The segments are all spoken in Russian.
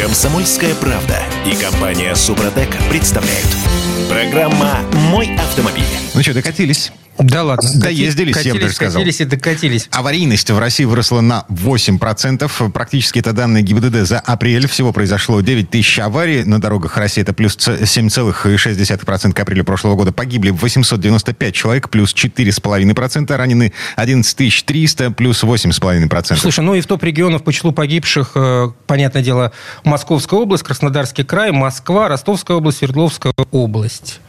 Комсомольская правда и компания Супротек представляют. Программа «Мой автомобиль». Ну что, докатились? Да ладно. Доездились, я бы даже катились, сказал. катились и докатились. Аварийность в России выросла на 8%. Практически это данные ГИБДД за апрель. Всего произошло 9 тысяч аварий на дорогах России. Это плюс 7,6% к апрелю прошлого года. Погибли 895 человек, плюс 4,5%. Ранены 11 300, плюс 8,5%. Слушай, ну и в топ регионов по числу погибших, э, понятное дело, Московская область, Краснодарский край, Москва, Ростовская область, Свердловская область.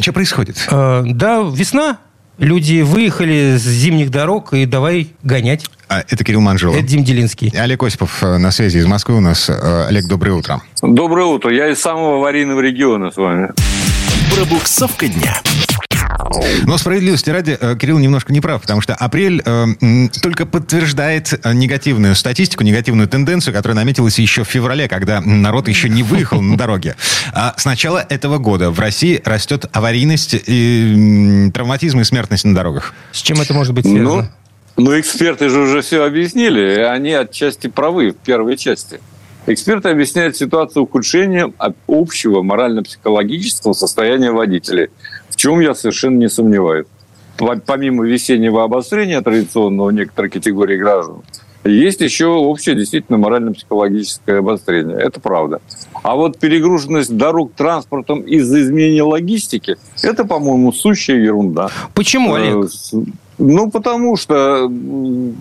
Что происходит? Э, да, весна. Люди выехали с зимних дорог и давай гонять. А, Это Кирилл Манжелов. Это Дим Делинский. Олег Осипов э, на связи из Москвы у нас. Э, Олег, доброе утро. Доброе утро. Я из самого аварийного региона с вами. Пробуксовка дня. Но справедливости ради, э, Кирилл немножко не прав, потому что апрель э, только подтверждает э, негативную статистику, негативную тенденцию, которая наметилась еще в феврале, когда народ еще не выехал на дороге. А с начала этого года в России растет аварийность, и, травматизм и смертность на дорогах. С чем это может быть Ну, связано? ну, эксперты же уже все объяснили, и они отчасти правы в первой части. Эксперты объясняют ситуацию ухудшением общего морально-психологического состояния водителей, чем я совершенно не сомневаюсь. По- Помимо весеннего обострения традиционного у некоторых категорий граждан, есть еще общее действительно морально-психологическое обострение. Это правда. А вот перегруженность дорог транспортом из-за изменения логистики, это, по-моему, сущая ерунда. Почему, Олег? Ну, потому что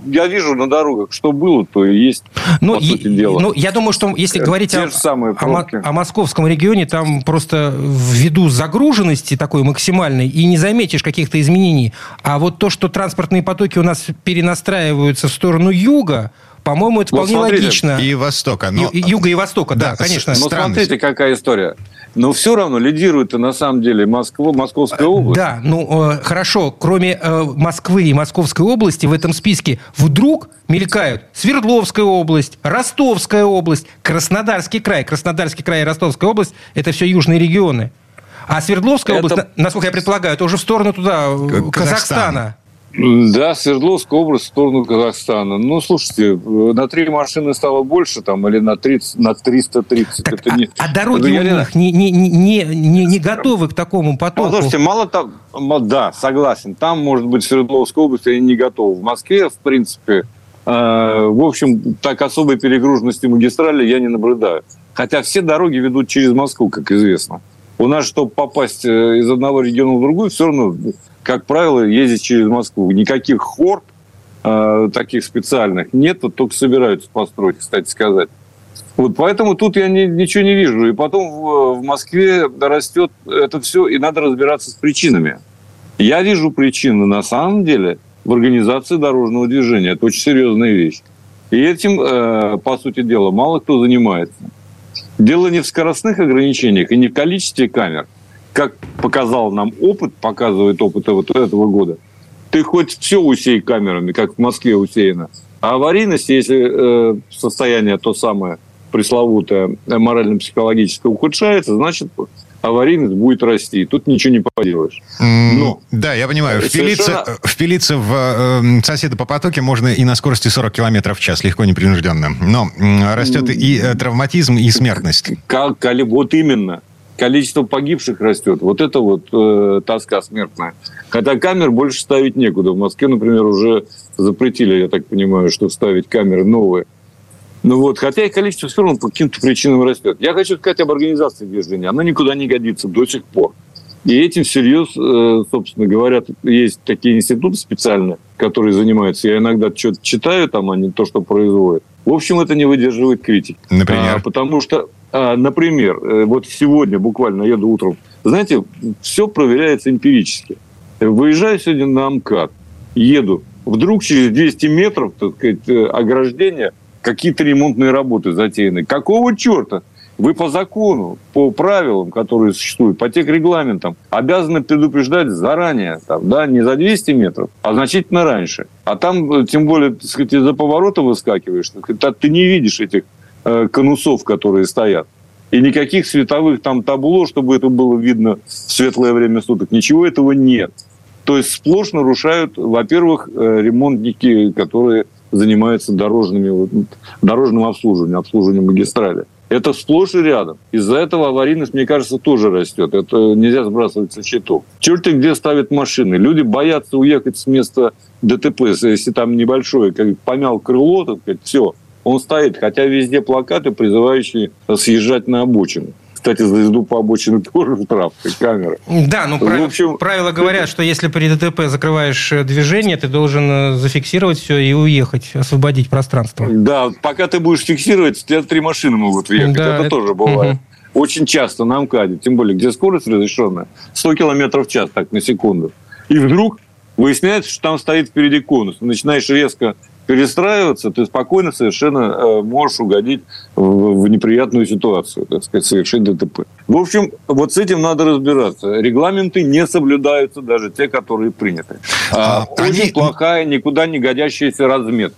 я вижу на дорогах, что было, то и есть, Ну, по и- сути дела. ну, я думаю, что если Э, говорить те о, самые о о московском регионе, там просто ввиду загруженности такой максимальной и не заметишь каких-то изменений. А вот то, что транспортные потоки у нас перенастраиваются в сторону юга, по-моему, это Вот вполне смотрите, логично. И Востока. Но... Ю- юга и востока, да, Да, конечно. Но странность. смотрите, какая история. Но все равно лидирует на самом деле Москва, Московская область. Да, ну э, хорошо, кроме э, Москвы и Московской области в этом списке вдруг мелькают Свердловская область, Ростовская область, Краснодарский край. Краснодарский край и Ростовская область – это все южные регионы. А Свердловская Это- область, на- насколько я предполагаю, это уже в сторону туда, э, Казахстан. Казахстана. Да, Свердловская область в сторону Казахстана. Ну, слушайте, э, на три машины стало больше там, или на, 30, на 330. Так, это а, не... а дороги это я у не- них не, не, не, не, не готовы к такому потоку. Послушайте, мало того, да, согласен, там, может быть, Свердловская область они не готовы. В Москве, в принципе, э, в общем, так особой перегруженности магистрали я не наблюдаю. Хотя все дороги ведут через Москву, как известно. У нас, чтобы попасть э, из одного региона в другой, все равно, как правило, ездить через Москву. Никаких хорд э, таких специальных нет, вот только собираются построить, кстати сказать. Вот поэтому тут я ни- ничего не вижу. И потом в, в Москве растет это все, и надо разбираться с причинами. Я вижу причины на самом деле в организации дорожного движения. Это очень серьезная вещь. И этим, э, по сути дела, мало кто занимается. Дело не в скоростных ограничениях и не в количестве камер. Как показал нам опыт, показывает опыт вот этого года, ты хоть все усей камерами, как в Москве усеяно. А аварийность, если э, состояние то самое пресловутое э, морально-психологическое ухудшается, значит, аварийность будет расти. Тут ничего не поделаешь. Ну, да, я понимаю. Впилиться, совершенно- впилиться в э, соседа по потоке можно и на скорости 40 километров в час, легко, непринужденно. Но растет и э, травматизм, и смертность. Как, вот именно. Количество погибших растет. Вот это вот э, тоска смертная. Хотя камер больше ставить некуда. В Москве, например, уже запретили, я так понимаю, что ставить камеры новые. Ну вот, хотя и количество все равно по каким-то причинам растет. Я хочу сказать об организации движения. Она никуда не годится до сих пор. И этим всерьез, э, собственно, говорят, есть такие институты специальные, которые занимаются. Я иногда что-то читаю там, а не то, что производят. В общем, это не выдерживает критики. Например? А, потому что, например, э, вот сегодня буквально еду утром, знаете, все проверяется эмпирически. Выезжаю сегодня на МКАД, еду, вдруг через 200 метров, так сказать, э, ограждения, какие-то ремонтные работы затеяны. Какого черта? Вы по закону, по правилам, которые существуют, по тех регламентам, обязаны предупреждать заранее, там, да, не за 200 метров, а значительно раньше. А там, э, тем более, так сказать, из-за поворота выскакиваешь, так сказать, ты не видишь этих э, конусов, которые стоят. И никаких световых там табло, чтобы это было видно в светлое время суток. Ничего этого нет. То есть сплошь нарушают, во-первых, э, ремонтники, которые занимается дорожными, дорожным обслуживанием, обслуживанием магистрали. Это сплошь и рядом. Из-за этого аварийность, мне кажется, тоже растет. Это нельзя сбрасывать со счетов. Черт где ставят машины. Люди боятся уехать с места ДТП. Если там небольшое, как помял крыло, так сказать, все, он стоит. Хотя везде плакаты, призывающие съезжать на обочину. Кстати, за езду по обочине тоже штраф, камера. Да, ну, прав... общем... правила говорят, что если при ДТП закрываешь э, движение, ты должен э, зафиксировать все и уехать, освободить пространство. Да, пока ты будешь фиксировать, тебя три машины могут въехать. Да, это, это тоже бывает. Угу. Очень часто на МКАДе, тем более, где скорость разрешенная, 100 км в час, так, на секунду. И вдруг выясняется, что там стоит впереди конус. Начинаешь резко перестраиваться, ты спокойно совершенно э, можешь угодить в неприятную ситуацию, так сказать, совершить ДТП. В общем, вот с этим надо разбираться. Регламенты не соблюдаются, даже те, которые приняты. А, Очень они... плохая, никуда не годящаяся разметка.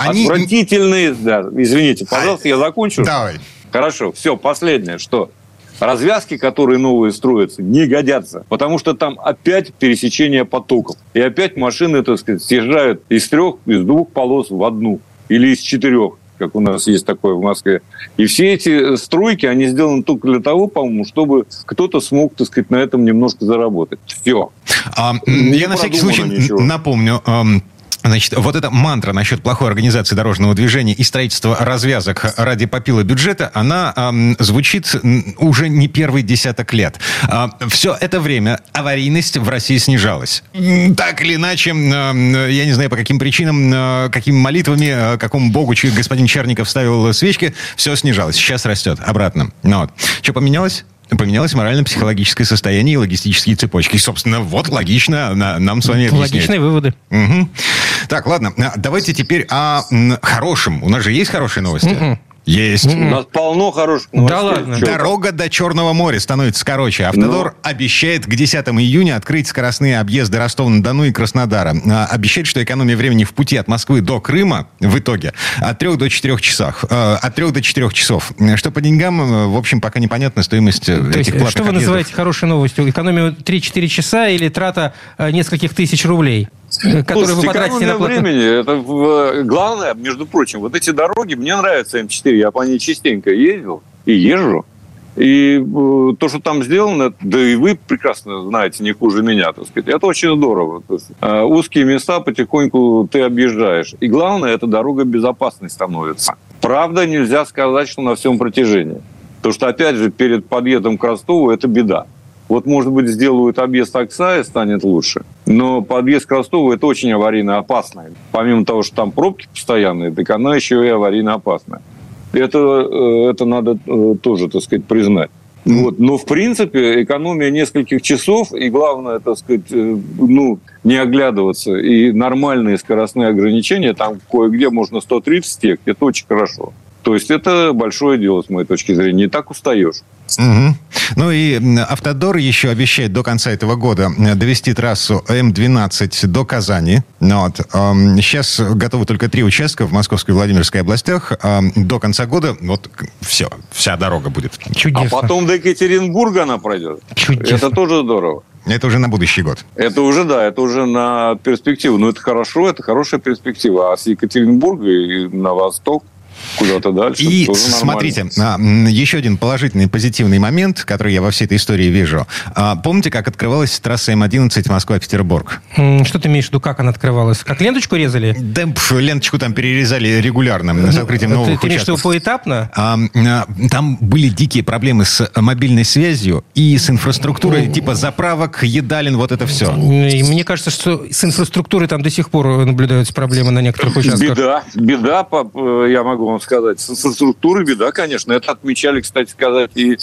Они... Отвратительные, да, извините, пожалуйста, я закончу. Давай. Хорошо, все, последнее, что развязки, которые новые строятся, не годятся, потому что там опять пересечение потоков. И опять машины, так сказать, съезжают из трех, из двух полос в одну или из четырех как у нас есть такое в Москве. И все эти стройки, они сделаны только для того, по-моему, чтобы кто-то смог, так сказать, на этом немножко заработать. Все. А, я на всякий случай ничего. напомню, Значит, вот эта мантра насчет плохой организации дорожного движения и строительства развязок ради попила бюджета, она эм, звучит уже не первый десяток лет. Э, все это время аварийность в России снижалась. Так или иначе, э, я не знаю по каким причинам, э, какими молитвами, э, какому богу господин Черников ставил свечки, все снижалось. Сейчас растет обратно. Ну, вот. Что поменялось? Поменялось морально-психологическое состояние и логистические цепочки. И, собственно, вот логично нам с вами объяснять. Логичные выводы. Угу. Так, ладно, давайте теперь о хорошем. У нас же есть хорошие новости? Угу. Есть. У нас полно хороших новостей. Да ладно. Чего? Дорога до Черного моря становится короче. Автодор ну. обещает к 10 июня открыть скоростные объезды Ростова-на-Дону и Краснодара. А, обещает, что экономия времени в пути от Москвы до Крыма в итоге от 3 до 4 часов. Э, от 3 до 4 часов. Что по деньгам, э, в общем, пока непонятна стоимость э, То этих есть, Что вы объездов. называете хорошей новостью? Экономию 3-4 часа или трата нескольких тысяч рублей? Которые вы потратите на времени, это э, главное, между прочим, вот эти дороги, мне нравятся М4, я по ней частенько ездил и езжу. И э, то, что там сделано, да и вы прекрасно знаете, не хуже меня, так сказать, это очень здорово. То есть, э, узкие места потихоньку ты объезжаешь. И главное, эта дорога безопасной становится. Правда, нельзя сказать, что на всем протяжении. Потому что, опять же, перед подъездом к Ростову это беда. Вот, может быть, сделают объезд Оксая, станет лучше. Но подъезд к Ростову – это очень аварийно опасно. Помимо того, что там пробки постоянные, так она еще и аварийно опасная. Это, э, это надо э, тоже, так сказать, признать. Вот. Но, в принципе, экономия нескольких часов, и главное, так сказать, э, ну, не оглядываться, и нормальные скоростные ограничения, там кое-где можно 130 ехать, это очень хорошо. То есть это большое дело, с моей точки зрения. Не так устаешь. Угу. Ну и Автодор еще обещает до конца этого года довести трассу М12 до Казани. Ну вот. Сейчас готовы только три участка в Московской и Владимирской областях. До конца года вот все, вся дорога будет. Чудесно. А потом до Екатеринбурга она пройдет. Чудесно. Это тоже здорово. Это уже на будущий год. Это уже, да, это уже на перспективу. Но это хорошо, это хорошая перспектива. А с Екатеринбурга и на восток куда-то дальше. И смотрите, а, еще один положительный, позитивный момент, который я во всей этой истории вижу. А, помните, как открывалась трасса М11 Москва-Петербург? Что ты имеешь в виду, как она открывалась? Как ленточку резали? Да, ленточку там перерезали регулярно с открытием новых ты, ты имеешь в виду поэтапно? А, там были дикие проблемы с мобильной связью и с инфраструктурой, типа заправок, едалин, вот это все. И мне кажется, что с инфраструктурой там до сих пор наблюдаются проблемы на некоторых участках. Беда, беда, я могу вам сказать. С инфраструктурой беда, конечно. Это отмечали, кстати сказать, и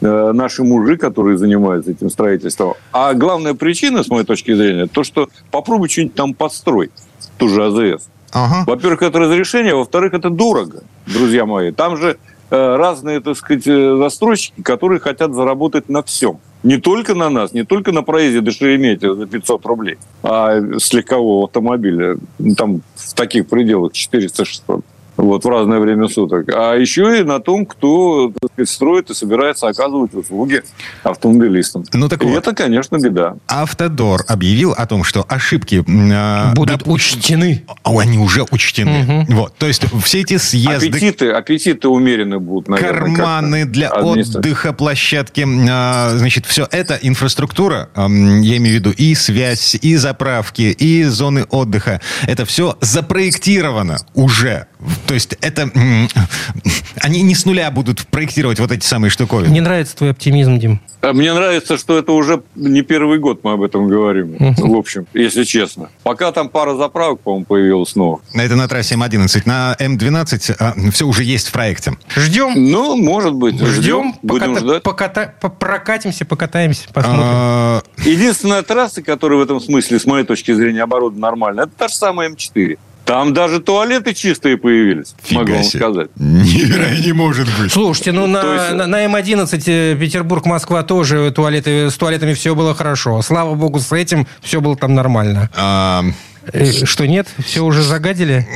э, наши мужи, которые занимаются этим строительством. А главная причина, с моей точки зрения, то, что попробуй что-нибудь там построить, ту же АЗС. Ага. Во-первых, это разрешение, во-вторых, это дорого, друзья мои. Там же э, разные, так сказать, э, застройщики, которые хотят заработать на всем. Не только на нас, не только на проезде до Шереметьево за 500 рублей, а с легкового автомобиля, там в таких пределах 400-600. Вот, в разное время суток, а еще и на том, кто сказать, строит и собирается оказывать услуги автомобилистам. Ну, так и вот. это, конечно, беда. Автодор объявил о том, что ошибки... э, Будут доп- учтены. О, Они уже учтены. Вот, то есть все эти съезды, Аппетиты, аппетиты умеренны будут, наверное. карманы для отдыха, площадки, а, значит, все это инфраструктура, ам, я имею в виду и связь, и заправки, и зоны отдыха, это все запроектировано уже. То есть это... Они не с нуля будут проектировать вот эти самые штуковины. Мне нравится твой оптимизм, Дим. А Мне нравится, что это уже не первый год мы об этом говорим, в общем, если честно. Пока там пара заправок, по-моему, появилась новых. Это на трассе М11. На М12 все уже есть в проекте. Ждем. Ну, может быть, ждем, Ждем. будем поката- ждать. поката- по- прокатимся, покатаемся, посмотрим. А, Единственная трасса, которая в этом смысле, с моей точки зрения, оборудована нормально, это та же самая М4. Там даже туалеты чистые появились, могу Фига вам себе. сказать. Невероятно, не может быть. Слушайте, ну на, есть- на, на М11 э, Петербург-Москва тоже туалеты, с туалетами все было хорошо. Слава богу, с этим все было там нормально. А, Э, Что, нет? Все уже загадили?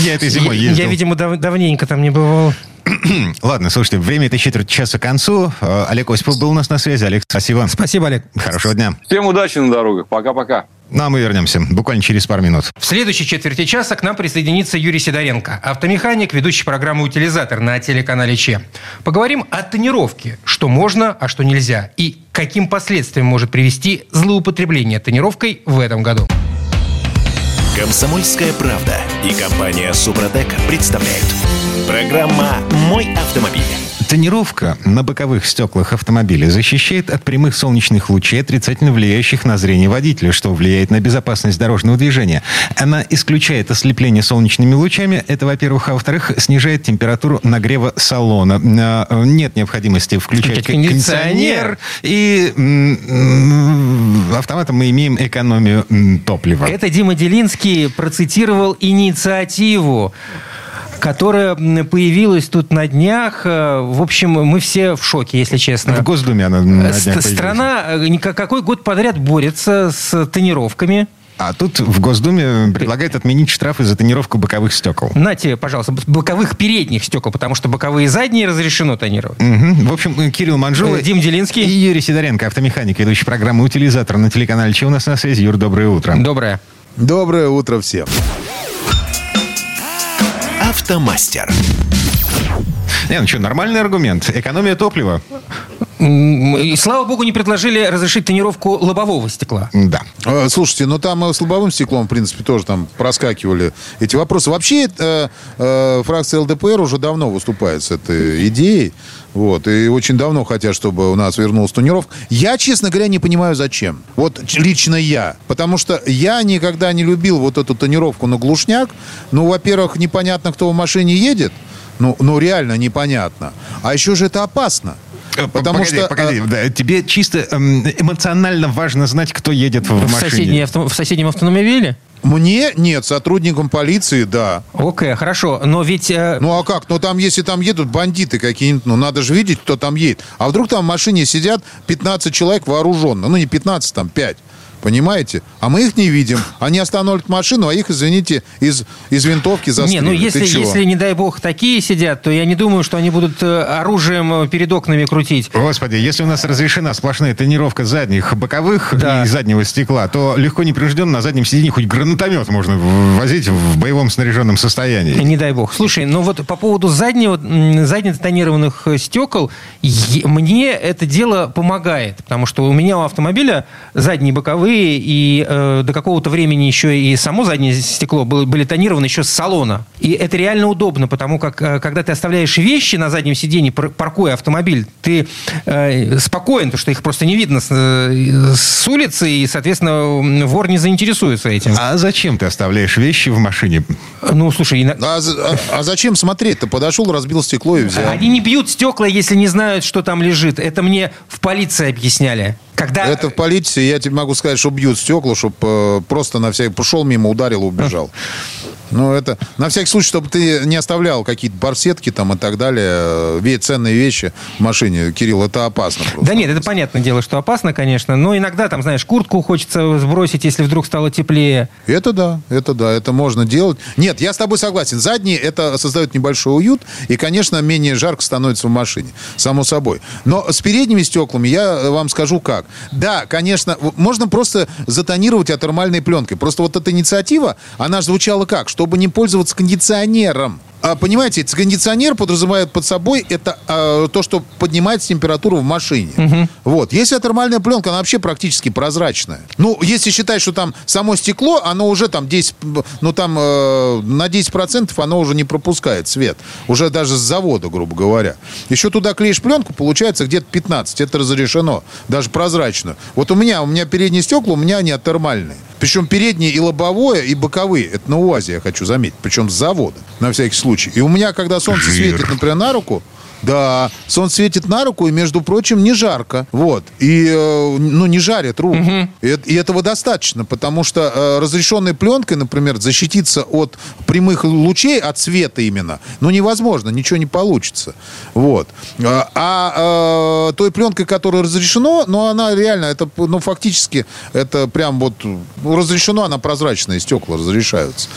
Я этой зимой ездил. я, видимо, дав- давненько там не бывал. Ладно, слушайте, время этой четверть часа к концу. Э, Олег Осипов был у нас на связи. Олег, спасибо. Спасибо, Олег. Хорошего дня. Всем удачи на дорогах. Пока-пока. Ну, а мы вернемся буквально через пару минут. В следующей четверти часа к нам присоединится Юрий Сидоренко, автомеханик, ведущий программы «Утилизатор» на телеканале ЧЕ. Поговорим о тонировке, что можно, а что нельзя, и каким последствиям может привести злоупотребление тонировкой в этом году. Комсомольская правда и компания Супротек представляют. Программа «Мой автомобиль». Тонировка на боковых стеклах автомобиля защищает от прямых солнечных лучей, отрицательно влияющих на зрение водителя, что влияет на безопасность дорожного движения. Она исключает ослепление солнечными лучами. Это, во-первых. А во-вторых, снижает температуру нагрева салона. А, Нет необходимости включать кондиционер. И автоматом мы имеем экономию топлива. Это Дима Делинский процитировал инициативу которая появилась тут на днях. Э, В общем, мы все в шоке, если честно. В Госдуме она на днях появилась. Страна э, какой год подряд борется с тонировками. А тут в Госдуме предлагают отменить штрафы за тонировку боковых стекол. На тебе, пожалуйста, боковых передних стекол, потому что боковые и задние разрешено тонировать. Мгм. В общем, Кирилл Манжула Э, Дим Делинский. и Юрий Сидоренко, автомеханик, ведущий программы «Утилизатор» на телеканале «Че у нас на связи?» Юр, доброе утро. Доброе. Доброе утро всем. Автомастер. Не, ну что, нормальный аргумент. Экономия топлива. И слава богу, не предложили разрешить тонировку лобового стекла. Да. Э, Слушайте, ну там э, с лобовым стеклом, в принципе, тоже там проскакивали эти вопросы. Вообще, э, э, фракция ЛДПР уже давно выступает с этой идеей. Вот, и очень давно хотят, чтобы у нас вернулась тонировка. Я, честно говоря, не понимаю, зачем. Вот лично я. Потому что я никогда не любил вот эту тонировку на глушняк. Ну, во-первых, непонятно, кто в машине едет. Ну, ну реально непонятно. А еще же это опасно. Э, Потому погоди, что... Погоди, э, да, тебе чисто эм, эмоционально важно знать, кто едет в, В, машине. соседней авто- в соседнем автомобиле? Мне нет, сотрудникам полиции, да. Окей, хорошо. Но ведь... э, Ну а как? Ну там, если там едут бандиты какие-нибудь, ну надо же видеть, кто там едет. А вдруг там в машине сидят 15 человек вооруженно? Ну не 15, там 5. Понимаете? А мы их не видим. Они остановят машину, а их, извините, из, из винтовки Не, застрелят. ну если, если, не дай бог, такие сидят, то я не думаю, что они будут э, оружием э, перед окнами крутить. Господи, если у нас разрешена сплошная тонировка задних, боковых Да. и заднего стекла, то легко непринужденно на заднем сиденье хоть гранатомет можно возить в боевом снаряженном состоянии. Не дай бог. Слушай, ну вот по поводу заднего, м, задних тонированных стекол, мне это дело помогает, потому что у меня у автомобиля задние боковые, и э, до какого-то времени еще и само заднее стекло было, были тонированы еще с салона. И это реально удобно, потому как э, когда ты оставляешь вещи на заднем сиденье, пар- паркуя автомобиль, ты э, спокоен, потому что их просто не видно с, э, с улицы, и, соответственно, вор не заинтересуется этим. А зачем ты оставляешь вещи в машине? Ну, слушай, ина- А, а- а зачем смотреть? Ты подошел, разбил стекло и взял. Они не бьют стекла, если не знают, что там лежит. Это мне в полиции объясняли. Когда... Это в полиции, я тебе могу сказать, что бьют стекла, чтобы просто на всякий... Пошел мимо, ударил, убежал. Ну, это на всякий случай, чтобы ты не оставлял какие-то барсетки там и так далее, ве- ценные вещи в машине. Кирилл, это опасно просто. Да нет, это понятное дело, что опасно, конечно, но иногда там, знаешь, куртку хочется сбросить, если вдруг стало теплее. Это да, это да, это можно делать. Нет, я с тобой согласен. Задние это создает небольшой уют, и, конечно, менее жарко становится в машине, само собой. Но с передними стеклами я вам скажу как. Да, конечно, можно просто затонировать атермальной пленкой. Просто вот эта инициатива, она звучала как? Чтобы не пользоваться кондиционером. А, понимаете, кондиционер подразумевает под собой это а, то, что поднимает температуру в машине. Вот. Если термальная пленка, она вообще практически прозрачная. Ну, если считать, что там само стекло, оно уже там 10, ну там э, на 10% оно уже не пропускает свет. Уже даже с завода, грубо говоря. Еще туда клеишь пленку, получается где-то 15. Это разрешено. Даже прозрачно. Вот у меня, у меня передние стекла, у меня они термальные. Причем передние и лобовое, и боковые. Это на УАЗе, я хочу заметить. Причем с завода, на всякий случай. И у меня, когда солнце Жир. светит, например, на руку, да, солнце светит на руку, и, между прочим, не жарко. Вот. И, э, ну, не жарит руку. И, это- и этого достаточно, потому что э, разрешенной пленкой, например, защититься от прямых лучей, от света именно, ну, невозможно, ничего не получится. Вот. А, а, э, той пленкой, которая разрешено, ну, она реально, это, ну, фактически, это прям вот, ну, разрешено, она прозрачная, стекла разрешаются.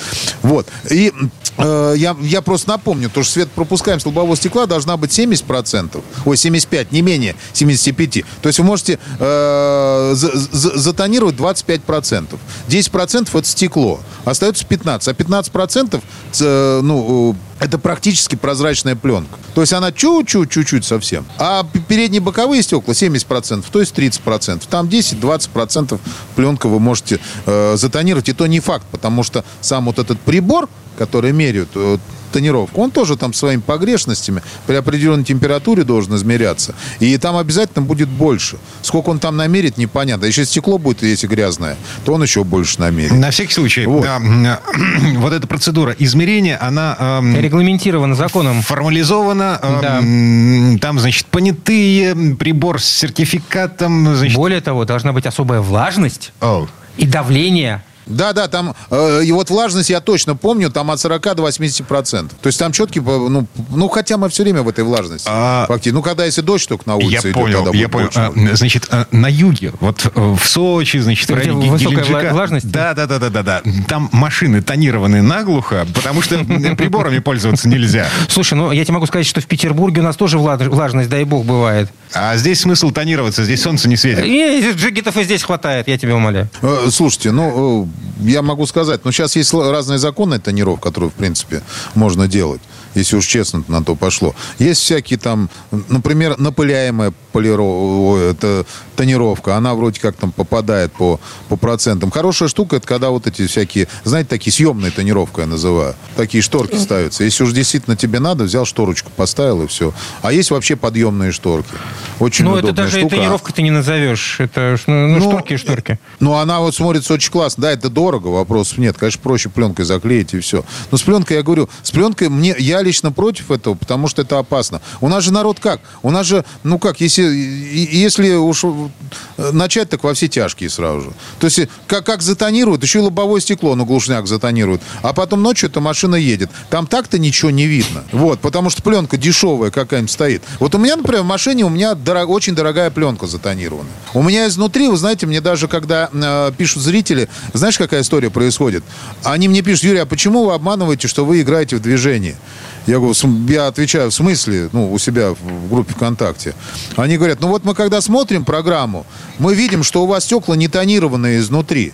Вот. И э, я, я просто напомню, то, что светопропускаемость лобового стекла должна быть 70%, ой, 75, не менее 75. То есть вы можете э, за- за- затонировать 25%. 10% это стекло, остается 15. А 15% э, ну, э, это практически прозрачная пленка. То есть она чуть-чуть, чуть-чуть совсем. А передние боковые стекла 70%, то есть 30%. Там 10-20% пленка вы можете э, затонировать. И то не факт, потому что сам вот этот прибор, который меряют э, тонировку, он тоже там своими погрешностями при определенной температуре должен измеряться. И там обязательно будет больше. Сколько он там намерит, непонятно. Если стекло будет, если грязное, то он еще больше намерит. На всякий случай, Вот. да, м, вот эта процедура измерения, она эм, Регламентировано законом. формализована. эм, Да. Там, значит, понятые, прибор с сертификатом. Значит, Более того, должна быть особая влажность О, и давление. Да, да, там, э, и вот влажность я точно помню, там от 40 до 80 процентов. То есть там четкий, ну, ну, хотя мы все время в этой влажности. А- Фактически. Ну, когда если дождь только на улице Я идет, понял, тогда я будет понял. А, значит, а, на юге, вот э, в Сочи, значит, в районе высокая Геленджика. влажность? Да, да, да, да, да, да. Там машины тонированы наглухо, потому что приборами пользоваться нельзя. Слушай, ну я тебе могу сказать, что в Петербурге у нас тоже влаж- влажность, дай бог, бывает. А здесь смысл тонироваться, здесь солнце не светит. И джигитов и здесь хватает, я тебя умоляю. Э, Слушайте, ну, э, я могу сказать, ну, сейчас есть разные законы тонировок, которые, в принципе, можно делать, если уж честно на то пошло. Есть всякие там, например, напыляемая полиро... ой, это тонировка, она вроде как там попадает по, по процентам. Хорошая штука, это когда вот эти всякие, знаете, такие съемные тонировка я называю. Такие шторки ставятся. Если уж действительно тебе надо, взял шторочку, поставил и все. А есть вообще подъемные шторки. Очень Ну, это даже и штука. тренировка ты не назовешь. Это ну, ну, Ну, шторки и шторки. Ну, она вот смотрится очень классно. Да, это дорого, вопросов нет. Конечно, проще пленкой заклеить и все. Но с пленкой, я говорю, с пленкой мне, я лично против этого, потому что это опасно. У нас же народ как? У нас же, ну как, если, если уж э, начать, так во все тяжкие сразу же. То есть, как, как затонируют, еще и лобовое стекло, ну, глушняк затонируют. А потом ночью эта машина едет. Там так-то ничего не видно. Вот, потому что пленка дешевая какая-нибудь стоит. Вот у меня, например, в машине у меня дорог- очень дорогая пленка затонированная. У меня изнутри, вы знаете, мне даже когда э, пишут зрители, знаешь, какая история происходит? Они мне пишут, Юрий, а почему вы обманываете, что вы играете в движении? Я говорю, «См- я отвечаю, в смысле, ну, у себя в группе ВКонтакте. Они говорят, ну вот мы когда смотрим программу, мы видим, что у вас стекла не тонированные изнутри,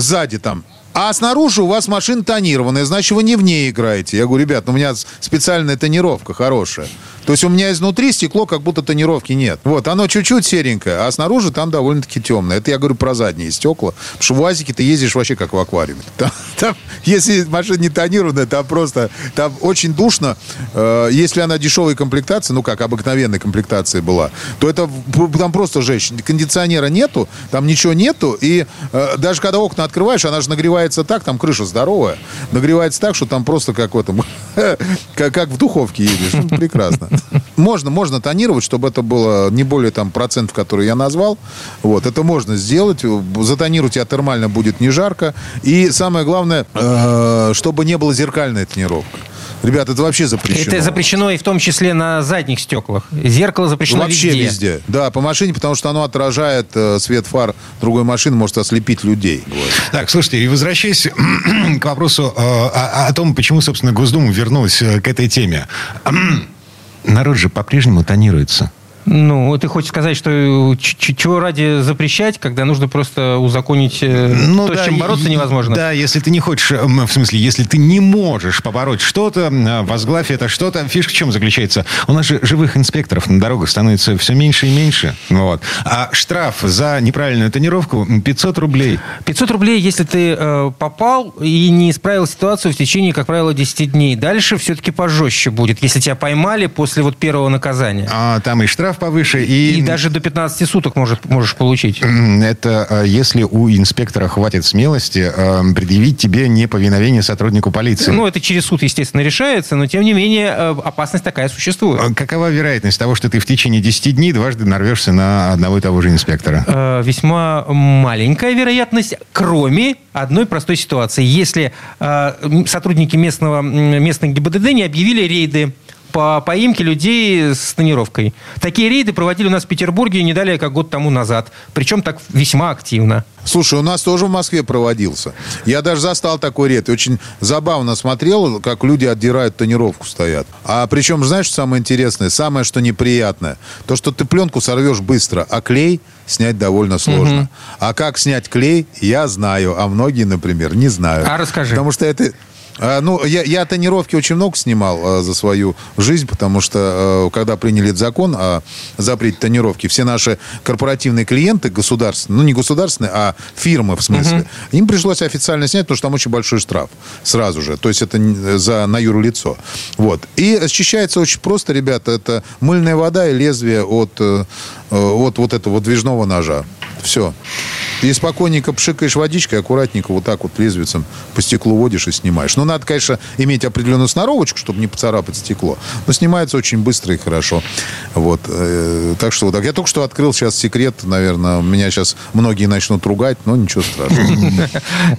сзади там. А снаружи у вас машина тонированная, значит, вы не в ней играете. Я говорю, ребят, ну, у меня специальная тонировка хорошая. То есть у меня изнутри стекло, как будто тонировки нет. Вот, оно чуть-чуть серенькое, а снаружи там довольно-таки темное. Это я говорю про задние стекла. Потому что в УАЗике ты ездишь вообще как в аквариуме. Там, там, если машина не тонированная, там просто, там очень душно. Э, если она дешевой комплектации, ну как обыкновенной комплектации была, то это там просто жесть. Кондиционера нету, там ничего нету. И э, даже когда окна открываешь, она же нагревается так, там крыша здоровая, нагревается так, что там просто как в этом, как, как в духовке едешь. Прекрасно. Можно, можно тонировать, чтобы это было не более там процентов, которые я назвал. Вот, это можно сделать. Затонировать я термально будет не жарко. И самое главное, э, чтобы не было зеркальная тонировка. Ребята, это вообще запрещено. Это запрещено и в том числе на задних стеклах. Зеркало запрещено Вообще везде. везде. Да, по машине, потому что оно отражает э, свет фар другой машины, может ослепить людей. Вот. Так, слушайте, и возвращаясь к вопросу э, о, о том, почему, собственно, Госдума вернулась э, к этой теме. Народ же по-прежнему тонируется. Ну, ты хочешь сказать, что ч- чего ради запрещать, когда нужно просто узаконить э, то, с чем бороться невозможно? Да, если ты не хочешь, эм, в смысле, если ты не можешь побороть что-то, э, возглавь это что-то, фишка в чем заключается? У нас же живых инспекторов на дорогах становится все меньше и меньше. Вот. А штраф за неправильную тонировку 500 рублей. 500 рублей, если ты э, попал и не исправил ситуацию в течение, как правило, 10 дней. Дальше все-таки пожестче будет, если тебя поймали после вот первого наказания. А там и штраф повыше, и... И даже до 15 суток может, можешь получить. Это э, если у инспектора хватит смелости э, предъявить тебе неповиновение сотруднику полиции. Ну, это через суд, естественно, решается, но, тем не менее, э, опасность такая существует. А Какова вероятность того, что ты в течение 10 дней дважды нарвешься на одного и того же инспектора? Э, Весьма маленькая вероятность, кроме одной простой ситуации. Если э, сотрудники местного, местной ГИБДД не объявили рейды по поимке людей с тонировкой. Такие рейды проводили у нас в Петербурге не далее, как год тому назад. Причем так весьма активно. Слушай, у нас тоже в Москве проводился. Я даже застал такой ред. И очень забавно смотрел, как люди отдирают тонировку, стоят. А причем, знаешь, что самое интересное? Самое, что неприятное. То, что ты пленку сорвешь быстро, а клей снять довольно сложно. А как снять клей, я знаю. А многие, например, не знают. А расскажи. Потому что это... А, Ну, я, я тонировки очень много снимал а, за свою жизнь, потому что, а, когда приняли этот закон о запрете тонировки, все наши корпоративные клиенты, государственные, ну, не государственные, а фирмы, в смысле, им пришлось официально снять, потому что там очень большой штраф сразу же. То есть это за на юрлицо. Вот. И счищается очень просто, ребята. Это мыльная вода и лезвие от, э, э, от вот этого движного ножа. Все. И спокойненько пшикаешь водичкой, аккуратненько вот так вот лезвицем по стеклу водишь и снимаешь. Ну, надо, конечно, иметь определенную сноровочку, чтобы не поцарапать стекло. Но снимается очень быстро и хорошо. Вот. Э, Так что вот так. Я только что открыл сейчас секрет, наверное. Меня сейчас многие начнут ругать, но ничего страшного.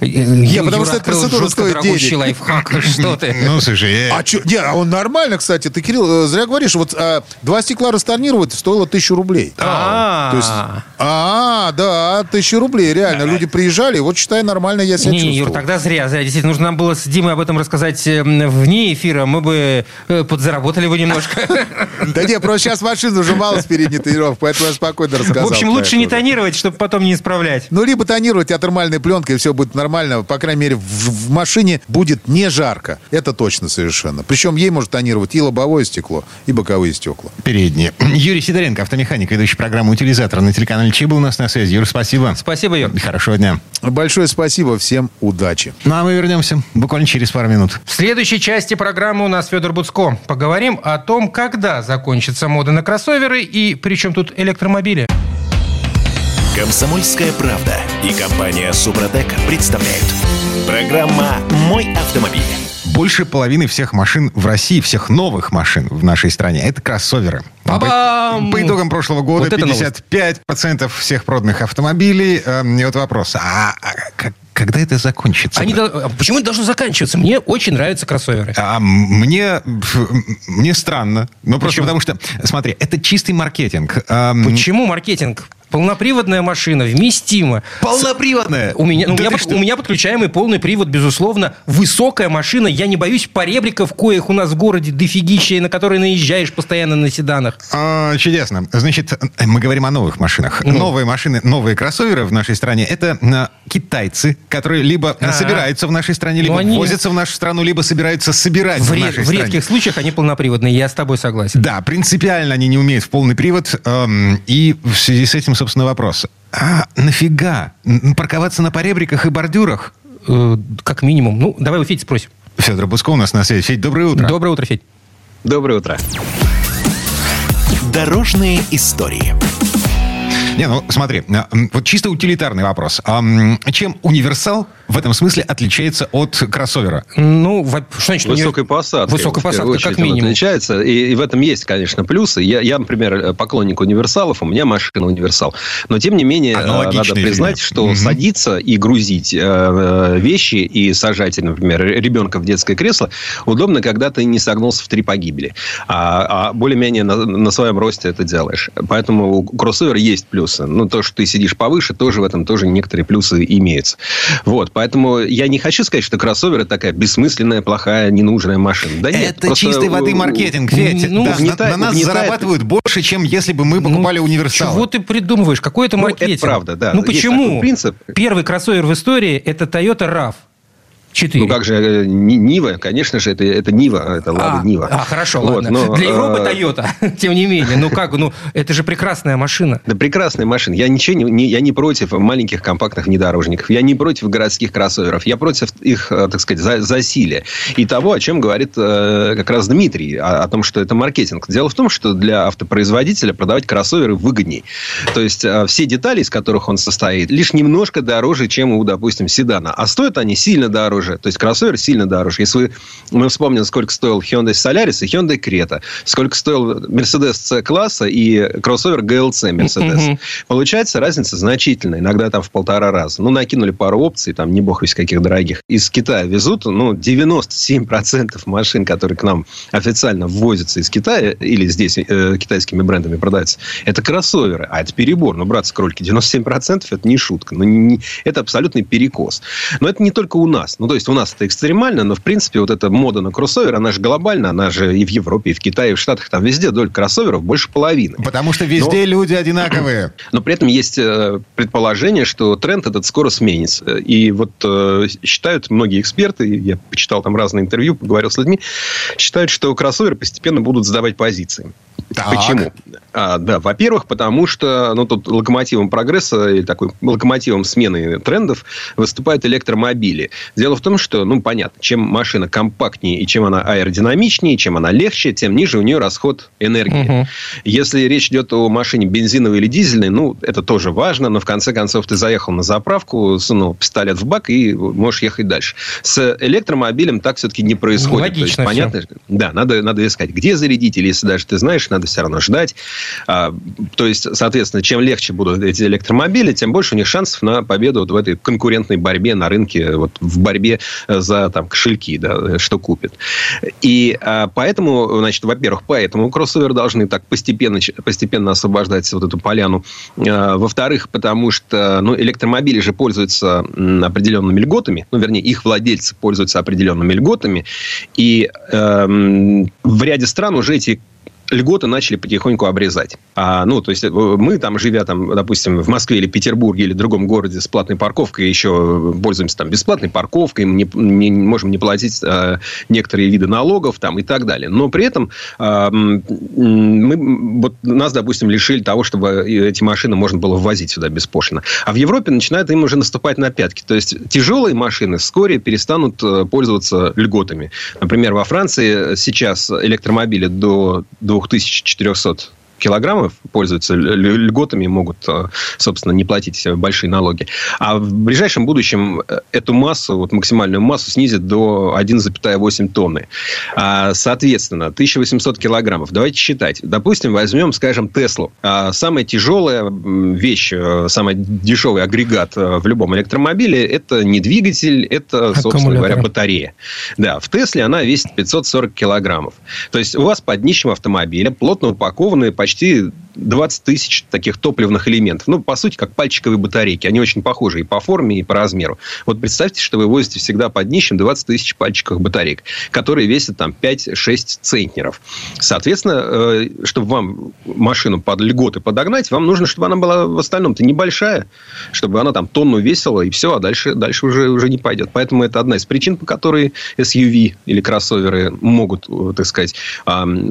Я потому что эта процедура стоит денег. лайфхак. Что ты? Ну, слушай, А чё? Не, а он нормально, кстати. Ты, Кирилл, э, зря говоришь. Вот а, два стекла расторнировать стоило тысячу рублей. А. То есть, а, да, тысячу рублей, реально. Люди приезжали, вот считай, нормально я себя Не, чувствовал. Юр, тогда зря, зря. Действительно, нужно нам было с Димой об этом рассказать э, вне эфира. Мы бы э, подзаработали бы немножко. Да не, просто сейчас машину уже мало с передней тонировкой, поэтому я спокойно рассказал. В общем, лучше не тонировать, чтобы потом не исправлять. Ну, либо тонировать а термальной пленкой, и все будет нормально. По крайней мере, в, в машине будет не жарко. Это точно совершенно. Причем ей может тонировать и лобовое стекло, и боковые стекла. передние. Юрий Сидоренко, автомеханик, ведущий программу «Утилизатор» на телеканале Че был у нас на связи. Юр, спасибо. Спасибо, Юр. Хорошего дня. Большое спасибо, всем удачи. Ну, а мы вернемся буквально через пару минут. В следующей части программы у нас Федор Буцко. Поговорим о том, когда закончится мода на кроссоверы и при чем тут электромобили. Комсомольская правда и компания Супротек представляют. Программа «Мой автомобиль». Больше половины всех машин в России, всех новых машин в нашей стране, это кроссоверы. По, по итогам прошлого года Вот это новость. 55% всех проданных автомобилей. Эм, и вот вопрос, а, а как- когда это закончится? Они а Почему это должно заканчиваться? Мне очень нравятся кроссоверы. А мне, мне странно. Ну, просто потому что, смотри, это чистый маркетинг. Эм, Почему маркетинг? Полноприводная машина, вместима. Полноприводная? У меня, ну, у, Да меня под- что? у меня подключаемый полный привод, безусловно. Высокая машина. Я не боюсь поребриков, коих у нас в городе дофигища, и на которые наезжаешь постоянно на седанах. А, чудесно. Значит, мы говорим о новых машинах. Ну. Новые машины, новые кроссоверы в нашей стране это а, китайцы, которые либо А. собираются в нашей стране, либо Ну, они- возятся в нашу страну, либо собираются собирать в, В, нашей в стране. редких случаях они полноприводные, я с тобой согласен. Да, принципиально они не умеют в полный привод. эм, и в связи с этим, собственно, вопрос. А нафига парковаться на поребриках и бордюрах? Э, как минимум. Ну, давай у Федь спросим. Федор Буско у нас на связи. Федь, доброе утро. Доброе утро, Федь. Доброе утро. Дорожные истории. Не, ну смотри, м, вот чисто утилитарный вопрос. А, чем универсал в этом смысле отличается от кроссовера? Ну, во- что значит? Высокой посадкой. Высокой посадкой, как минимум. отличается. И, и в этом есть, конечно, плюсы. Я, я, например, поклонник универсалов, у меня машина универсал. Но, тем не менее, э, Аналогичные надо признать, фильмы. что Мгм. садиться и грузить э, э, вещи и сажать, например, ребенка в детское кресло удобно, когда ты не согнулся в три погибели. А, а более-менее на, на своем росте это делаешь. Поэтому у кроссовера есть плюсы. Ну, то, что ты сидишь повыше, тоже в этом тоже некоторые плюсы имеются. Вот. Поэтому я не хочу сказать, что кроссовер это такая бессмысленная, плохая, ненужная машина. Да нет. Это просто чистой воды маркетинг, Федь. ну, Да, на- угнетает- на, нас угнетает- зарабатывают больше, чем если бы мы покупали Ну, универсал. Чего ты придумываешь? Какой это Ну, маркетинг? это правда, да. Ну почему? принцип. Первый кроссовер в истории это Toyota RAV 4. Ну, как же, э, Ни- Нива, конечно же, это, это Нива, это Лада а, Нива. а, хорошо, Вот, ладно. но, Для Европы э, Toyota, тем не менее. Ну как, ну это же прекрасная машина. Да прекрасная машина. Я ничего не, не- я не против маленьких компактных внедорожников. Я не против городских кроссоверов. Я против их, э, так сказать, за- засилия. И того, о чем говорит э, как раз Дмитрий, о, о том, что это маркетинг. Дело в том, что для автопроизводителя продавать кроссоверы выгоднее. То есть, э, все детали, из которых он состоит, лишь немножко дороже, чем у, допустим, седана. А стоят они сильно дороже. То есть, кроссовер сильно дороже. Если вы, мы вспомним, сколько стоил Hyundai Solaris и Hyundai Creta, сколько стоил Mercedes C-класса и кроссовер GLC Mercedes. Получается, разница значительная, иногда там в полтора раза. Ну, накинули пару опций, там, не бог весь каких дорогих. Из Китая везут, ну, 97% машин, которые к нам официально ввозятся из Китая, или здесь э, китайскими брендами продаются, это кроссоверы. А это перебор. Ну, братцы, кролики, 97% это не шутка. Ну, не- это абсолютный перекос. Но это не только у нас. Ну, то есть, у нас это экстремально, но, в принципе, вот эта мода на кроссовер, она же глобальна, она же и в Европе, и в Китае, и в Штатах, там везде доля кроссоверов больше половины. Потому что везде люди одинаковые. Но при этом есть э, предположение, что тренд этот скоро сменится. И вот э, считают многие эксперты, я почитал там разные интервью, поговорил с людьми, считают, что кроссоверы постепенно будут сдавать позиции. Так. Почему? А, да, во-первых, потому что ну, тут локомотивом прогресса и такой локомотивом смены трендов выступают электромобили. Дело в том, что, ну, понятно, чем машина компактнее и чем она аэродинамичнее, чем она легче, тем ниже у нее расход энергии. Мгм. Если речь идет о машине бензиновой или дизельной, ну, это тоже важно, но в конце концов ты заехал на заправку, сунул пистолет в бак и можешь ехать дальше. С электромобилем так все-таки не происходит. То есть, Логично понятно, да, надо, надо искать, где зарядить, или если даже ты знаешь, надо все равно ждать. А, то есть, соответственно, чем легче будут эти электромобили, тем больше у них шансов на победу вот в этой конкурентной борьбе на рынке, вот в борьбе за там, кошельки, да, что купит. И а, поэтому, значит, во-первых, поэтому кроссоверы должны так постепенно, постепенно освобождать вот эту поляну. А, во-вторых, потому что ну, электромобили же пользуются определенными льготами, ну, вернее, их владельцы пользуются определенными льготами, и эм, в ряде стран уже эти льготы начали потихоньку обрезать. А, ну, то есть, э, мы там, живя, там, допустим, в Москве или Петербурге или другом городе с платной парковкой, еще пользуемся там бесплатной парковкой, не, не можем не платить э, некоторые виды налогов там, и так далее. Но при этом м, мы, вот, нас, допустим, лишили того, чтобы эти машины можно было ввозить сюда беспошлино. А в Европе начинают им уже наступать на пятки. То есть, тяжелые машины вскоре перестанут э, пользоваться льготами. Например, во Франции сейчас электромобили до 2400 килограммов пользуются ль- льготами, могут, э, собственно, не платить большие налоги. А в ближайшем будущем э, эту массу, вот максимальную массу снизят до 1,8 тонны. А, Соответственно, 1800 килограммов. Давайте считать. Допустим, возьмем, скажем, Теслу. А, Самая тяжелая вещь, э, самый дешевый агрегат в любом электромобиле – это не двигатель, это, собственно говоря, батарея. Да, в Тесле она весит 540 килограммов. То есть, у вас под днищем автомобиля плотно упакованные почти 对。20 тысяч таких топливных элементов. Ну, по сути, как пальчиковые батарейки. Они очень похожи и по форме, и по размеру. Вот представьте, что вы возите всегда под днищем 20 тысяч пальчиковых батареек, которые весят там 5-6 центнеров. Соответственно, э, чтобы вам машину под льготы подогнать, вам нужно, чтобы она была в остальном-то небольшая, чтобы она там тонну весила, и все, а дальше, дальше уже, уже не пойдет. Поэтому это одна из причин, по которой SUV или кроссоверы могут, э, так сказать,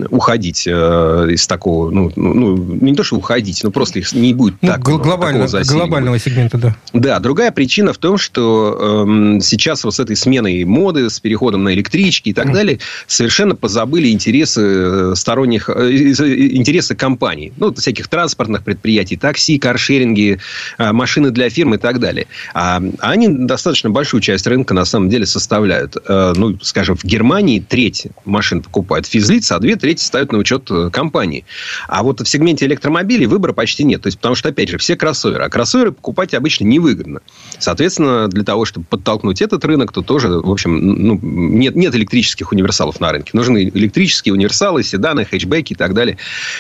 уходить э, из такого, ну, ну, не то, что уходить, но просто их не будет Ну, так гл- глобально- глобального сегмента, да. да, другая причина в том, что эм, сейчас вот с этой сменой моды, с переходом на электрички и так далее, совершенно позабыли интересы э, сторонних, э, э, интересы компаний, ну, всяких транспортных предприятий, такси, каршеринги, э, машины для фирм и так далее. А, а они достаточно большую часть рынка на самом деле составляют. Э, ну, скажем, в Германии треть машин покупают физлица, а две трети ставят на учет э, компании. А вот в сегменте электромобилей выбора почти нет. То есть, потому что, опять же, все кроссоверы. А кроссоверы покупать обычно невыгодно. Соответственно, для того, чтобы подтолкнуть этот рынок, то тоже, в общем, ну, нет, нет электрических универсалов на рынке. Нужны электрические универсалы, седаны, хэтчбеки и так далее.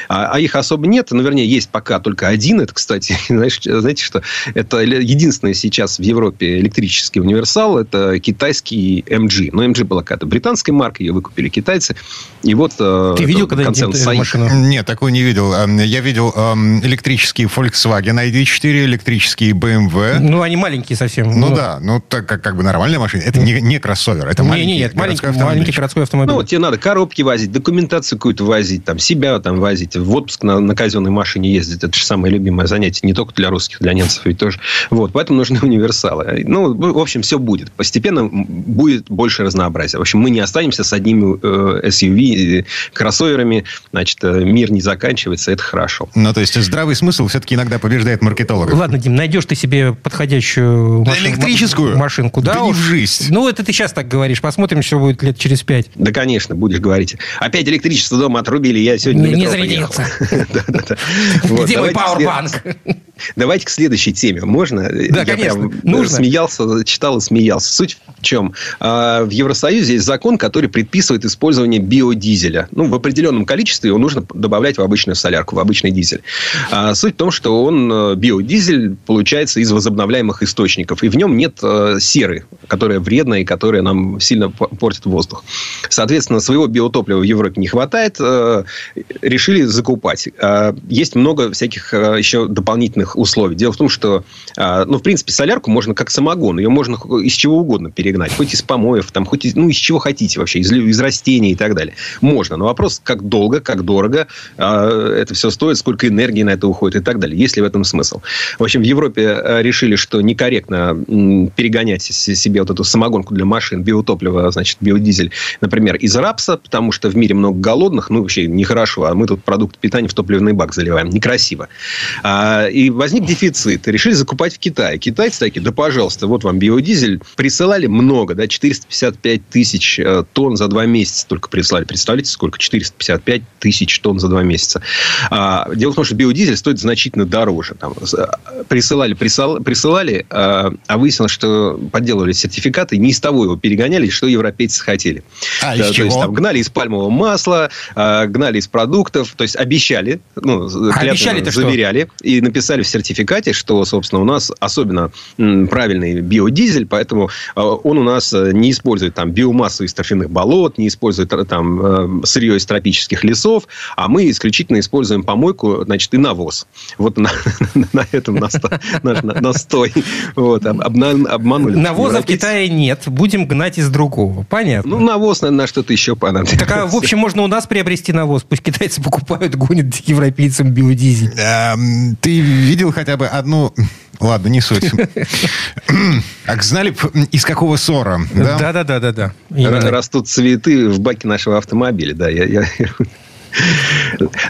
А, а их особо нет. Ну, вернее, есть пока только один. Это, кстати, знаешь, знаете, что это единственный сейчас в Европе электрический универсал. Это китайский MG. Но MG была какая-то британская марка, ее выкупили китайцы. И вот э, Ты видел когда-нибудь концерн Saik. машину? Нет, такой не видел. Эм, Я видел эм, электрический Volkswagen ID4, электрический BMW. Ну, они маленькие совсем. Ну да, ну так как, как бы нормальная машина. Это не, не кроссовер, это Не, маленький не, нет, маленький, городской автомобиль. маленький городской автомобиль. Ну, вот тебе надо коробки возить, документацию какую-то возить, там, себя там возить, в отпуск на, на казенной машине ездить. Это же самое любимое занятие, не только для русских, для немцев ведь тоже. Вот, поэтому нужны универсалы. Ну, в общем, все будет. Постепенно будет больше разнообразия. В общем, мы не останемся с одними э, SUV, э, кроссоверами. Значит, э, мир не заканчивается, это хорошо. Ну, то есть здравый смысл все-таки иногда побеждает маркетологов. Ладно, Дим, найдешь ты себе подходящую машин- электрическую? машинку. Да, Да не уж. в жизнь. Ну, это ты сейчас так говоришь. Посмотрим, что будет лет через пять. Да, конечно, будешь говорить. Опять электричество дома отрубили, я сегодня Не- не зарядился. Где мой пауэрбанк? Давайте к следующей теме. Можно? Да, Я конечно. прям Нужно. смеялся, читал и смеялся. Суть в чем? А, В Евросоюзе есть закон, который предписывает использование биодизеля. Ну, в определенном количестве его нужно добавлять в обычную солярку, в обычный дизель. А Суть в том, что он, э, биодизель, получается из возобновляемых источников. И в нем нет э, серы, которая вредная и которая нам сильно портит воздух. Соответственно, своего биотоплива в Европе не хватает. э, Решили закупать. А, Есть много всяких еще дополнительных условий. Дело в том, что, а, ну, в принципе, солярку можно как самогон. Ее можно из чего угодно перегнать. Хоть из помоев, там, хоть из, ну, из чего хотите вообще. Из, из растений и так далее. Можно. Но вопрос, как долго, как дорого а, это все стоит, сколько энергии на это уходит и так далее. Есть ли в этом смысл? В общем, в Европе э, решили, что некорректно перегонять себе вот эту самогонку для машин, биотопливо, значит, биодизель, например, из рапса, потому что в мире много голодных, ну, вообще нехорошо, а мы тут продукт питания в топливный бак заливаем. Некрасиво. А, и возник дефицит. Решили закупать в Китае. Китайцы такие, да, пожалуйста, вот вам биодизель. Присылали много, да, 455 тысяч э, тонн за два месяца только прислали. Представляете, сколько? 455 тысяч тонн за два месяца. А, дело в том, что биодизель стоит значительно дороже. Там, э, присылали, присыл- присылали, а, а выяснилось, что подделывали сертификаты, не из того его перегоняли, что европейцы хотели. А, Да, из то чего? есть, там, гнали из пальмового масла, а, гнали из продуктов, то есть обещали, ну, обещали-то что? заверяли и написали в сертификате, что, собственно, у нас особенно правильный биодизель, поэтому э, он у нас э, не использует там биомассу из торфяных болот, не использует э, там сырье из тропических лесов, а мы исключительно используем помойку, значит, и навоз. Вот на, на этом наш настой. Вот, обманули. Навоза в. Китае нет. Будем гнать из другого. Понятно. Ну, навоз, наверное, на что-то еще понадобится. так, а, в общем, можно у нас приобрести навоз. Пусть китайцы покупают, гонят европейцам биодизель. Эм, Ты видел хотя бы одну... Ладно, не суть. Так знали б, из какого ссора? да? Да-да-да-да-да. Ра- Именно. Растут цветы в баке нашего автомобиля, да. Я, я-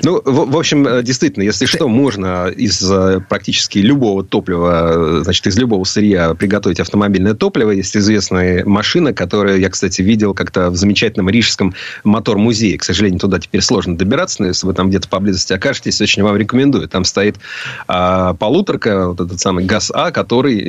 Ну, в, общем, э, действительно, если что, можно из э, практически любого топлива, значит, из любого сырья приготовить автомобильное топливо. Есть известная машина, которую я, кстати, видел как-то в замечательном рижском мотор-музее. К сожалению, туда теперь сложно добираться, но если вы там где-то поблизости окажетесь, очень вам рекомендую. Там стоит а, полуторка, вот этот самый ГАЗ-А, который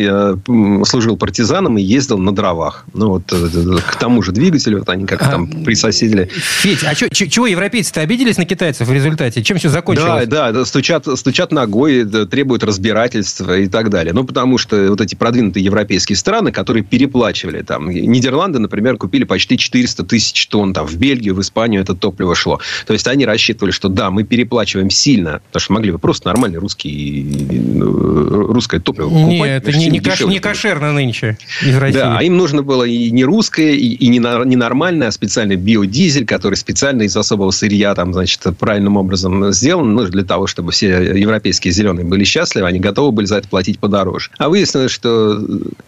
м, служил партизаном и ездил на дровах. Ну, вот к тому же двигателю, вот они как-то там присоседили. Федь, а чё- чего европейцы-то обиделись на китайцев в результате? Чем все закончилось? да, да, стучат, стучат ногой, да, требуют разбирательства и так далее. Ну, потому что вот эти продвинутые европейские страны, которые переплачивали, там, Нидерланды, например, купили почти 400 тысяч тонн, там, в Бельгию, в Испанию это топливо шло. То есть, они рассчитывали, что да, мы переплачиваем сильно, потому что могли бы просто нормальный русский, э, русское топливо покупать. Не, это не, не, каш- не кошерно нынче из России. Да, а им нужно было и не русское, и, и не, не нормальное, а специальный биодизель, который специально из особого сырья, там, значит, правильным образом образом сделано, ну, для того, чтобы все европейские зеленые были счастливы, они готовы были за это платить подороже. А выяснилось, что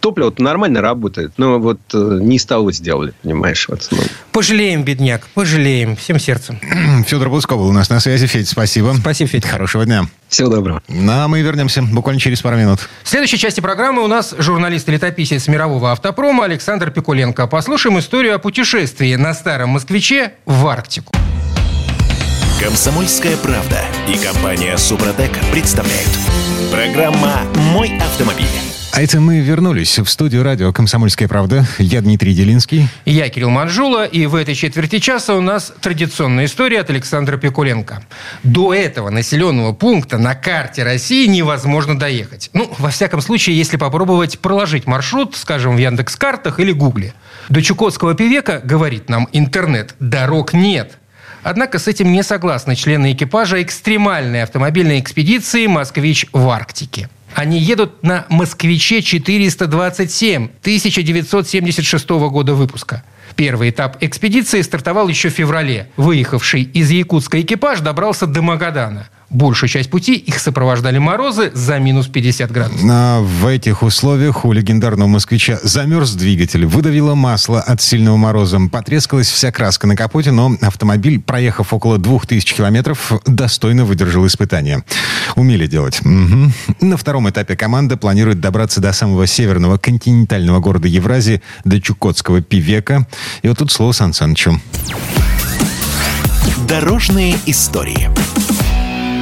топливо нормально работает, но вот э, не из того сделали, понимаешь. Вот, ну. Пожалеем, бедняк, пожалеем, всем сердцем. Федор Бусков у нас на связи. Федь, спасибо. Спасибо, Федь. Хорошего дня. Всего доброго. Ну, а мы вернемся буквально через пару минут. В следующей части программы у нас журналист и летописец мирового автопрома Александр Пикуленко. Послушаем историю о путешествии на старом москвиче в Арктику. Комсомольская правда и компания Супротек представляют. Программа «Мой автомобиль». А это мы вернулись в студию радио «Комсомольская правда». Я Дмитрий Делинский. Я Кирилл Манжула, и в этой четверти часа у нас традиционная история от Александра Пикуленко. До этого населенного пункта на карте России невозможно доехать. Ну, во всяком случае, если попробовать проложить маршрут, скажем, в Яндекс-картах или Гугле. До Чукотского певека, говорит нам интернет, дорог нет. Однако с этим не согласны члены экипажа экстремальной автомобильной экспедиции «Москвич в Арктике». Они едут на «Москвиче 427» 1976 года выпуска. Первый этап экспедиции стартовал еще в феврале. Выехавший из Якутска экипаж добрался до Магадана. Большую часть пути их сопровождали морозы за минус 50 градусов. А в этих условиях у легендарного москвича замерз двигатель, выдавило масло от сильного мороза, потрескалась вся краска на капоте, но автомобиль, проехав около 2000 километров, достойно выдержал испытания. Умели делать. Угу. На втором этапе команда планирует добраться до самого северного континентального города Евразии, до Чукотского Пивека. И вот тут слово Сан Санычу. Дорожные истории.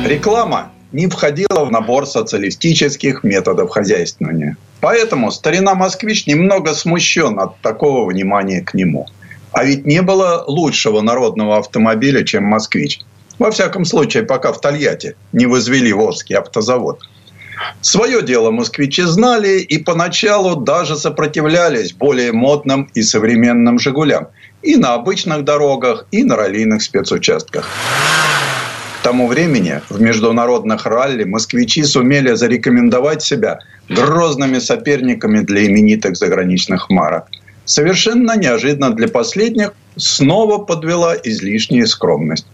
Реклама не входила в набор социалистических методов хозяйствования. Поэтому старина «Москвич» немного смущен от такого внимания к нему. А ведь не было лучшего народного автомобиля, чем «Москвич». Во всяком случае, пока в Тольятти не возвели Волжский автозавод. Свое дело москвичи знали и поначалу даже сопротивлялись более модным и современным «Жигулям» и на обычных дорогах, и на раллийных спецучастках тому времени в международных ралли москвичи сумели зарекомендовать себя грозными соперниками для именитых заграничных марок. Совершенно неожиданно для последних снова подвела излишняя скромность.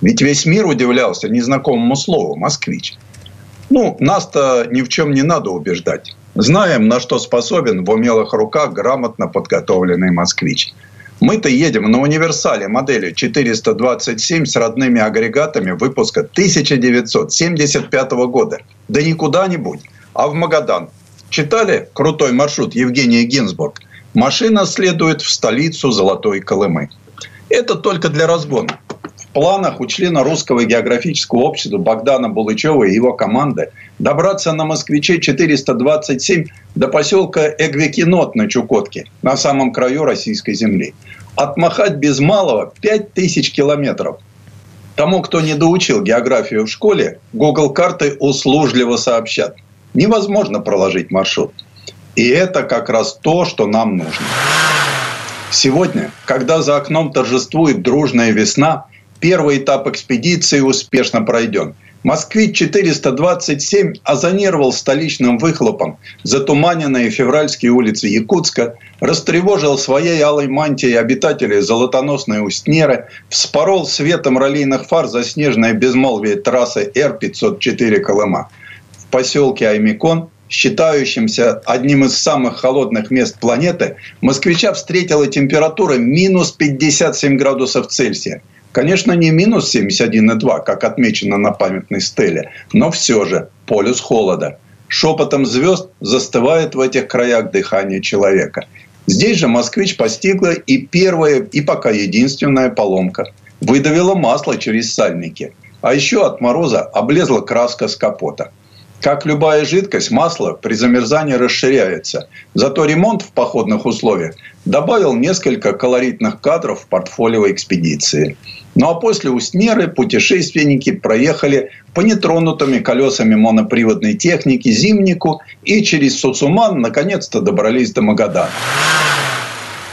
Ведь весь мир удивлялся незнакомому слову «москвич». Ну, нас-то ни в чем не надо убеждать. Знаем, на что способен в умелых руках грамотно подготовленный москвич – мы-то едем на универсале модели 427 с родными агрегатами выпуска 1975 года. Да не куда-нибудь, а в Магадан. Читали крутой маршрут Евгения Гинзбург? Машина следует в столицу Золотой Колымы. Это только для разгона. В планах у члена Русского географического общества Богдана Булычева и его команды добраться на «Москвиче 427» до поселка Эгвекинот на Чукотке, на самом краю российской земли. Отмахать без малого 5000 километров. Тому, кто не доучил географию в школе, Google карты услужливо сообщат. Невозможно проложить маршрут. И это как раз то, что нам нужно. Сегодня, когда за окном торжествует дружная весна, первый этап экспедиции успешно пройден – «Москвич-427» озонировал столичным выхлопом. Затуманенные февральские улицы Якутска, растревожил своей алой мантией обитателей золотоносной Устнеры, вспорол светом раллийных фар заснеженное безмолвие трассы Р-504 Колыма. В поселке Аймикон считающимся одним из самых холодных мест планеты, москвича встретила температура минус 57 градусов Цельсия – Конечно, не минус 71,2, как отмечено на памятной стеле, но все же полюс холода. Шепотом звезд застывает в этих краях дыхание человека. Здесь же москвич постигла и первая, и пока единственная поломка. Выдавила масло через сальники. А еще от мороза облезла краска с капота. Как любая жидкость, масло при замерзании расширяется. Зато ремонт в походных условиях добавил несколько колоритных кадров в портфолио экспедиции. Ну а после Устнеры путешественники проехали по нетронутыми колесами моноприводной техники Зимнику и через Суцуман наконец-то добрались до Магадана.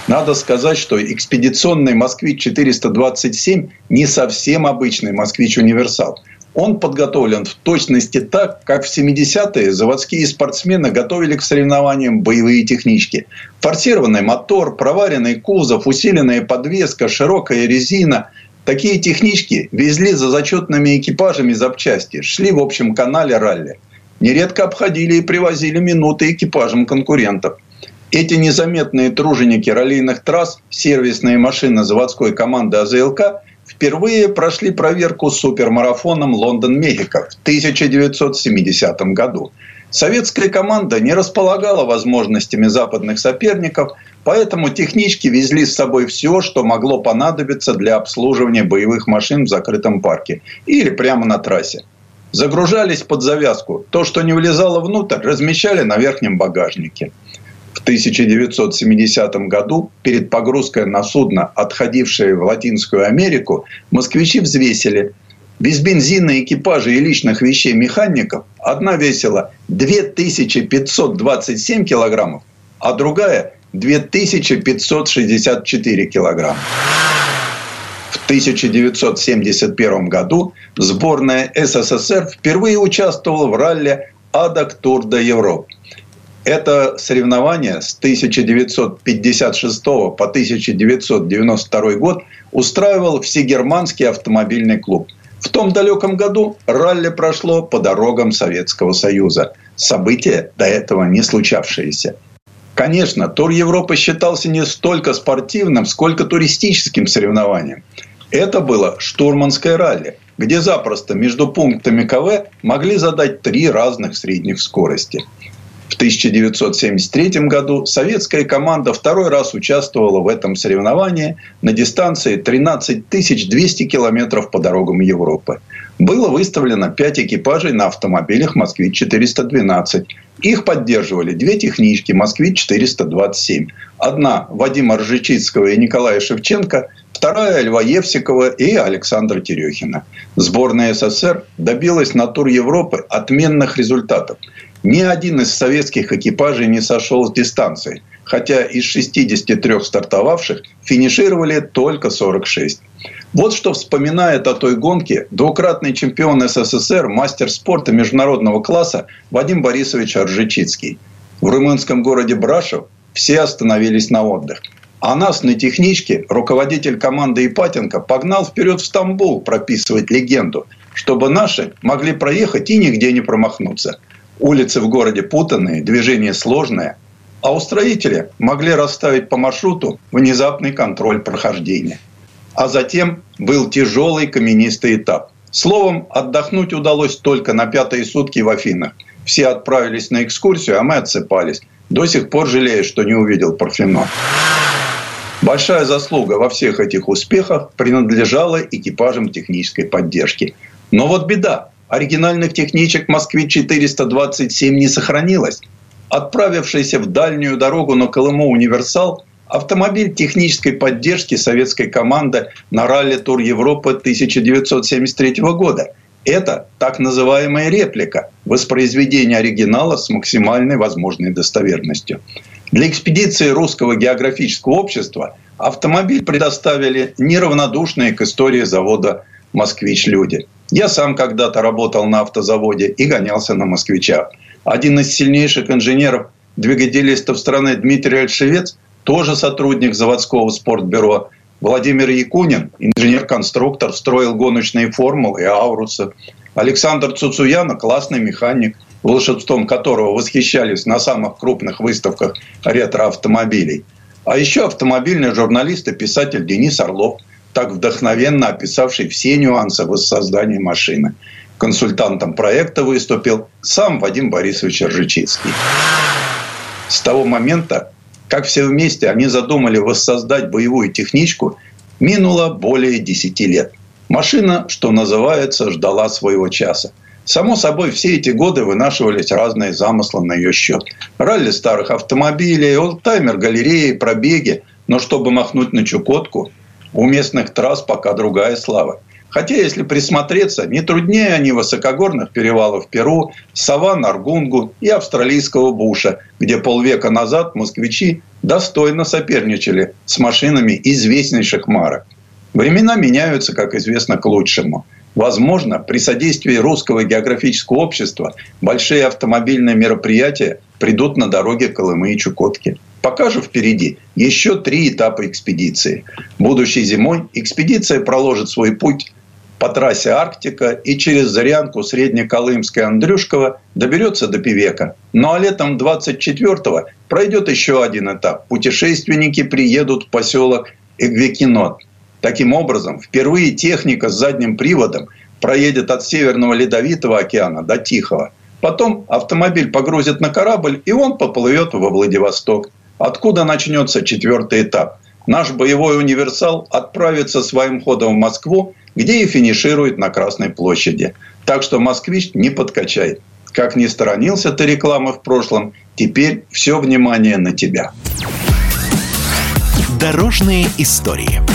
Надо сказать, что экспедиционный «Москвич-427» не совсем обычный «Москвич-универсал». Он подготовлен в точности так, как в 70-е заводские спортсмены готовили к соревнованиям боевые технички. Форсированный мотор, проваренный кузов, усиленная подвеска, широкая резина – Такие технички везли за зачетными экипажами запчасти, шли в общем канале ралли. Нередко обходили и привозили минуты экипажам конкурентов. Эти незаметные труженики раллийных трасс, сервисные машины заводской команды АЗЛК впервые прошли проверку супермарафоном Лондон-Мехико в 1970 году. Советская команда не располагала возможностями западных соперников, поэтому технички везли с собой все, что могло понадобиться для обслуживания боевых машин в закрытом парке или прямо на трассе. Загружались под завязку. То, что не влезало внутрь, размещали на верхнем багажнике. В 1970 году перед погрузкой на судно, отходившее в Латинскую Америку, москвичи взвесили. Без бензина, экипажа и личных вещей механиков одна весила 2527 килограммов, а другая 2564 килограмма. В 1971 году сборная СССР впервые участвовала в ралли «Адак Тур де Европ». Это соревнование с 1956 по 1992 год устраивал Всегерманский автомобильный клуб. В том далеком году ралли прошло по дорогам Советского Союза. Событие до этого не случавшееся. Конечно, тур Европы считался не столько спортивным, сколько туристическим соревнованием. Это было штурманское ралли, где запросто между пунктами КВ могли задать три разных средних скорости – в 1973 году советская команда второй раз участвовала в этом соревновании на дистанции 13 200 километров по дорогам Европы. Было выставлено 5 экипажей на автомобилях «Москвич-412». Их поддерживали две технички «Москвич-427». Одна Вадима Ржичицкого и Николая Шевченко, вторая Льва Евсикова и Александра Терехина. Сборная СССР добилась на тур Европы отменных результатов – ни один из советских экипажей не сошел с дистанции, хотя из 63 стартовавших финишировали только 46. Вот что вспоминает о той гонке двукратный чемпион СССР, мастер спорта международного класса Вадим Борисович Оржичицкий. В румынском городе Брашев все остановились на отдых. А нас на техничке руководитель команды Ипатенко погнал вперед в Стамбул прописывать легенду, чтобы наши могли проехать и нигде не промахнуться – Улицы в городе путанные, движение сложное, а устроители могли расставить по маршруту внезапный контроль прохождения. А затем был тяжелый каменистый этап. Словом, отдохнуть удалось только на пятые сутки в Афинах. Все отправились на экскурсию, а мы отсыпались. До сих пор жалею, что не увидел Парфенон. Большая заслуга во всех этих успехах принадлежала экипажам технической поддержки. Но вот беда оригинальных техничек «Москвич-427» не сохранилось. Отправившийся в дальнюю дорогу на Колыму «Универсал» автомобиль технической поддержки советской команды на ралли Тур Европы 1973 года. Это так называемая реплика, воспроизведение оригинала с максимальной возможной достоверностью. Для экспедиции Русского географического общества автомобиль предоставили неравнодушные к истории завода «Москвич» люди – я сам когда-то работал на автозаводе и гонялся на москвичах. Один из сильнейших инженеров, двигателистов страны Дмитрий Альшевец, тоже сотрудник заводского спортбюро. Владимир Якунин, инженер-конструктор, строил гоночные формулы и аурусы. Александр Цуцуяна – классный механик, волшебством которого восхищались на самых крупных выставках ретро-автомобилей. А еще автомобильный журналист и писатель Денис Орлов – так вдохновенно описавший все нюансы воссоздания машины. Консультантом проекта выступил сам Вадим Борисович Ржичицкий. С того момента, как все вместе они задумали воссоздать боевую техничку, минуло более 10 лет. Машина, что называется, ждала своего часа. Само собой, все эти годы вынашивались разные замыслы на ее счет. Ралли старых автомобилей, олдтаймер, галереи, пробеги. Но чтобы махнуть на Чукотку, у местных трасс пока другая слава. Хотя, если присмотреться, не труднее они высокогорных перевалов Перу, саван Аргунгу и австралийского буша, где полвека назад москвичи достойно соперничали с машинами известнейших марок. Времена меняются, как известно, к лучшему. Возможно, при содействии Русского географического общества большие автомобильные мероприятия придут на дороге Колымы и Чукотки. Пока же впереди еще три этапа экспедиции. Будущей зимой экспедиция проложит свой путь по трассе Арктика и через Зарянку Среднеколымская Андрюшкова доберется до Пивека. Ну а летом 24-го пройдет еще один этап. Путешественники приедут в поселок Эгвекинот. Таким образом, впервые техника с задним приводом проедет от Северного Ледовитого океана до Тихого. Потом автомобиль погрузит на корабль, и он поплывет во Владивосток. Откуда начнется четвертый этап? Наш боевой универсал отправится своим ходом в Москву, где и финиширует на Красной площади. Так что москвич не подкачай. Как ни сторонился ты рекламы в прошлом, теперь все внимание на тебя. Дорожные истории.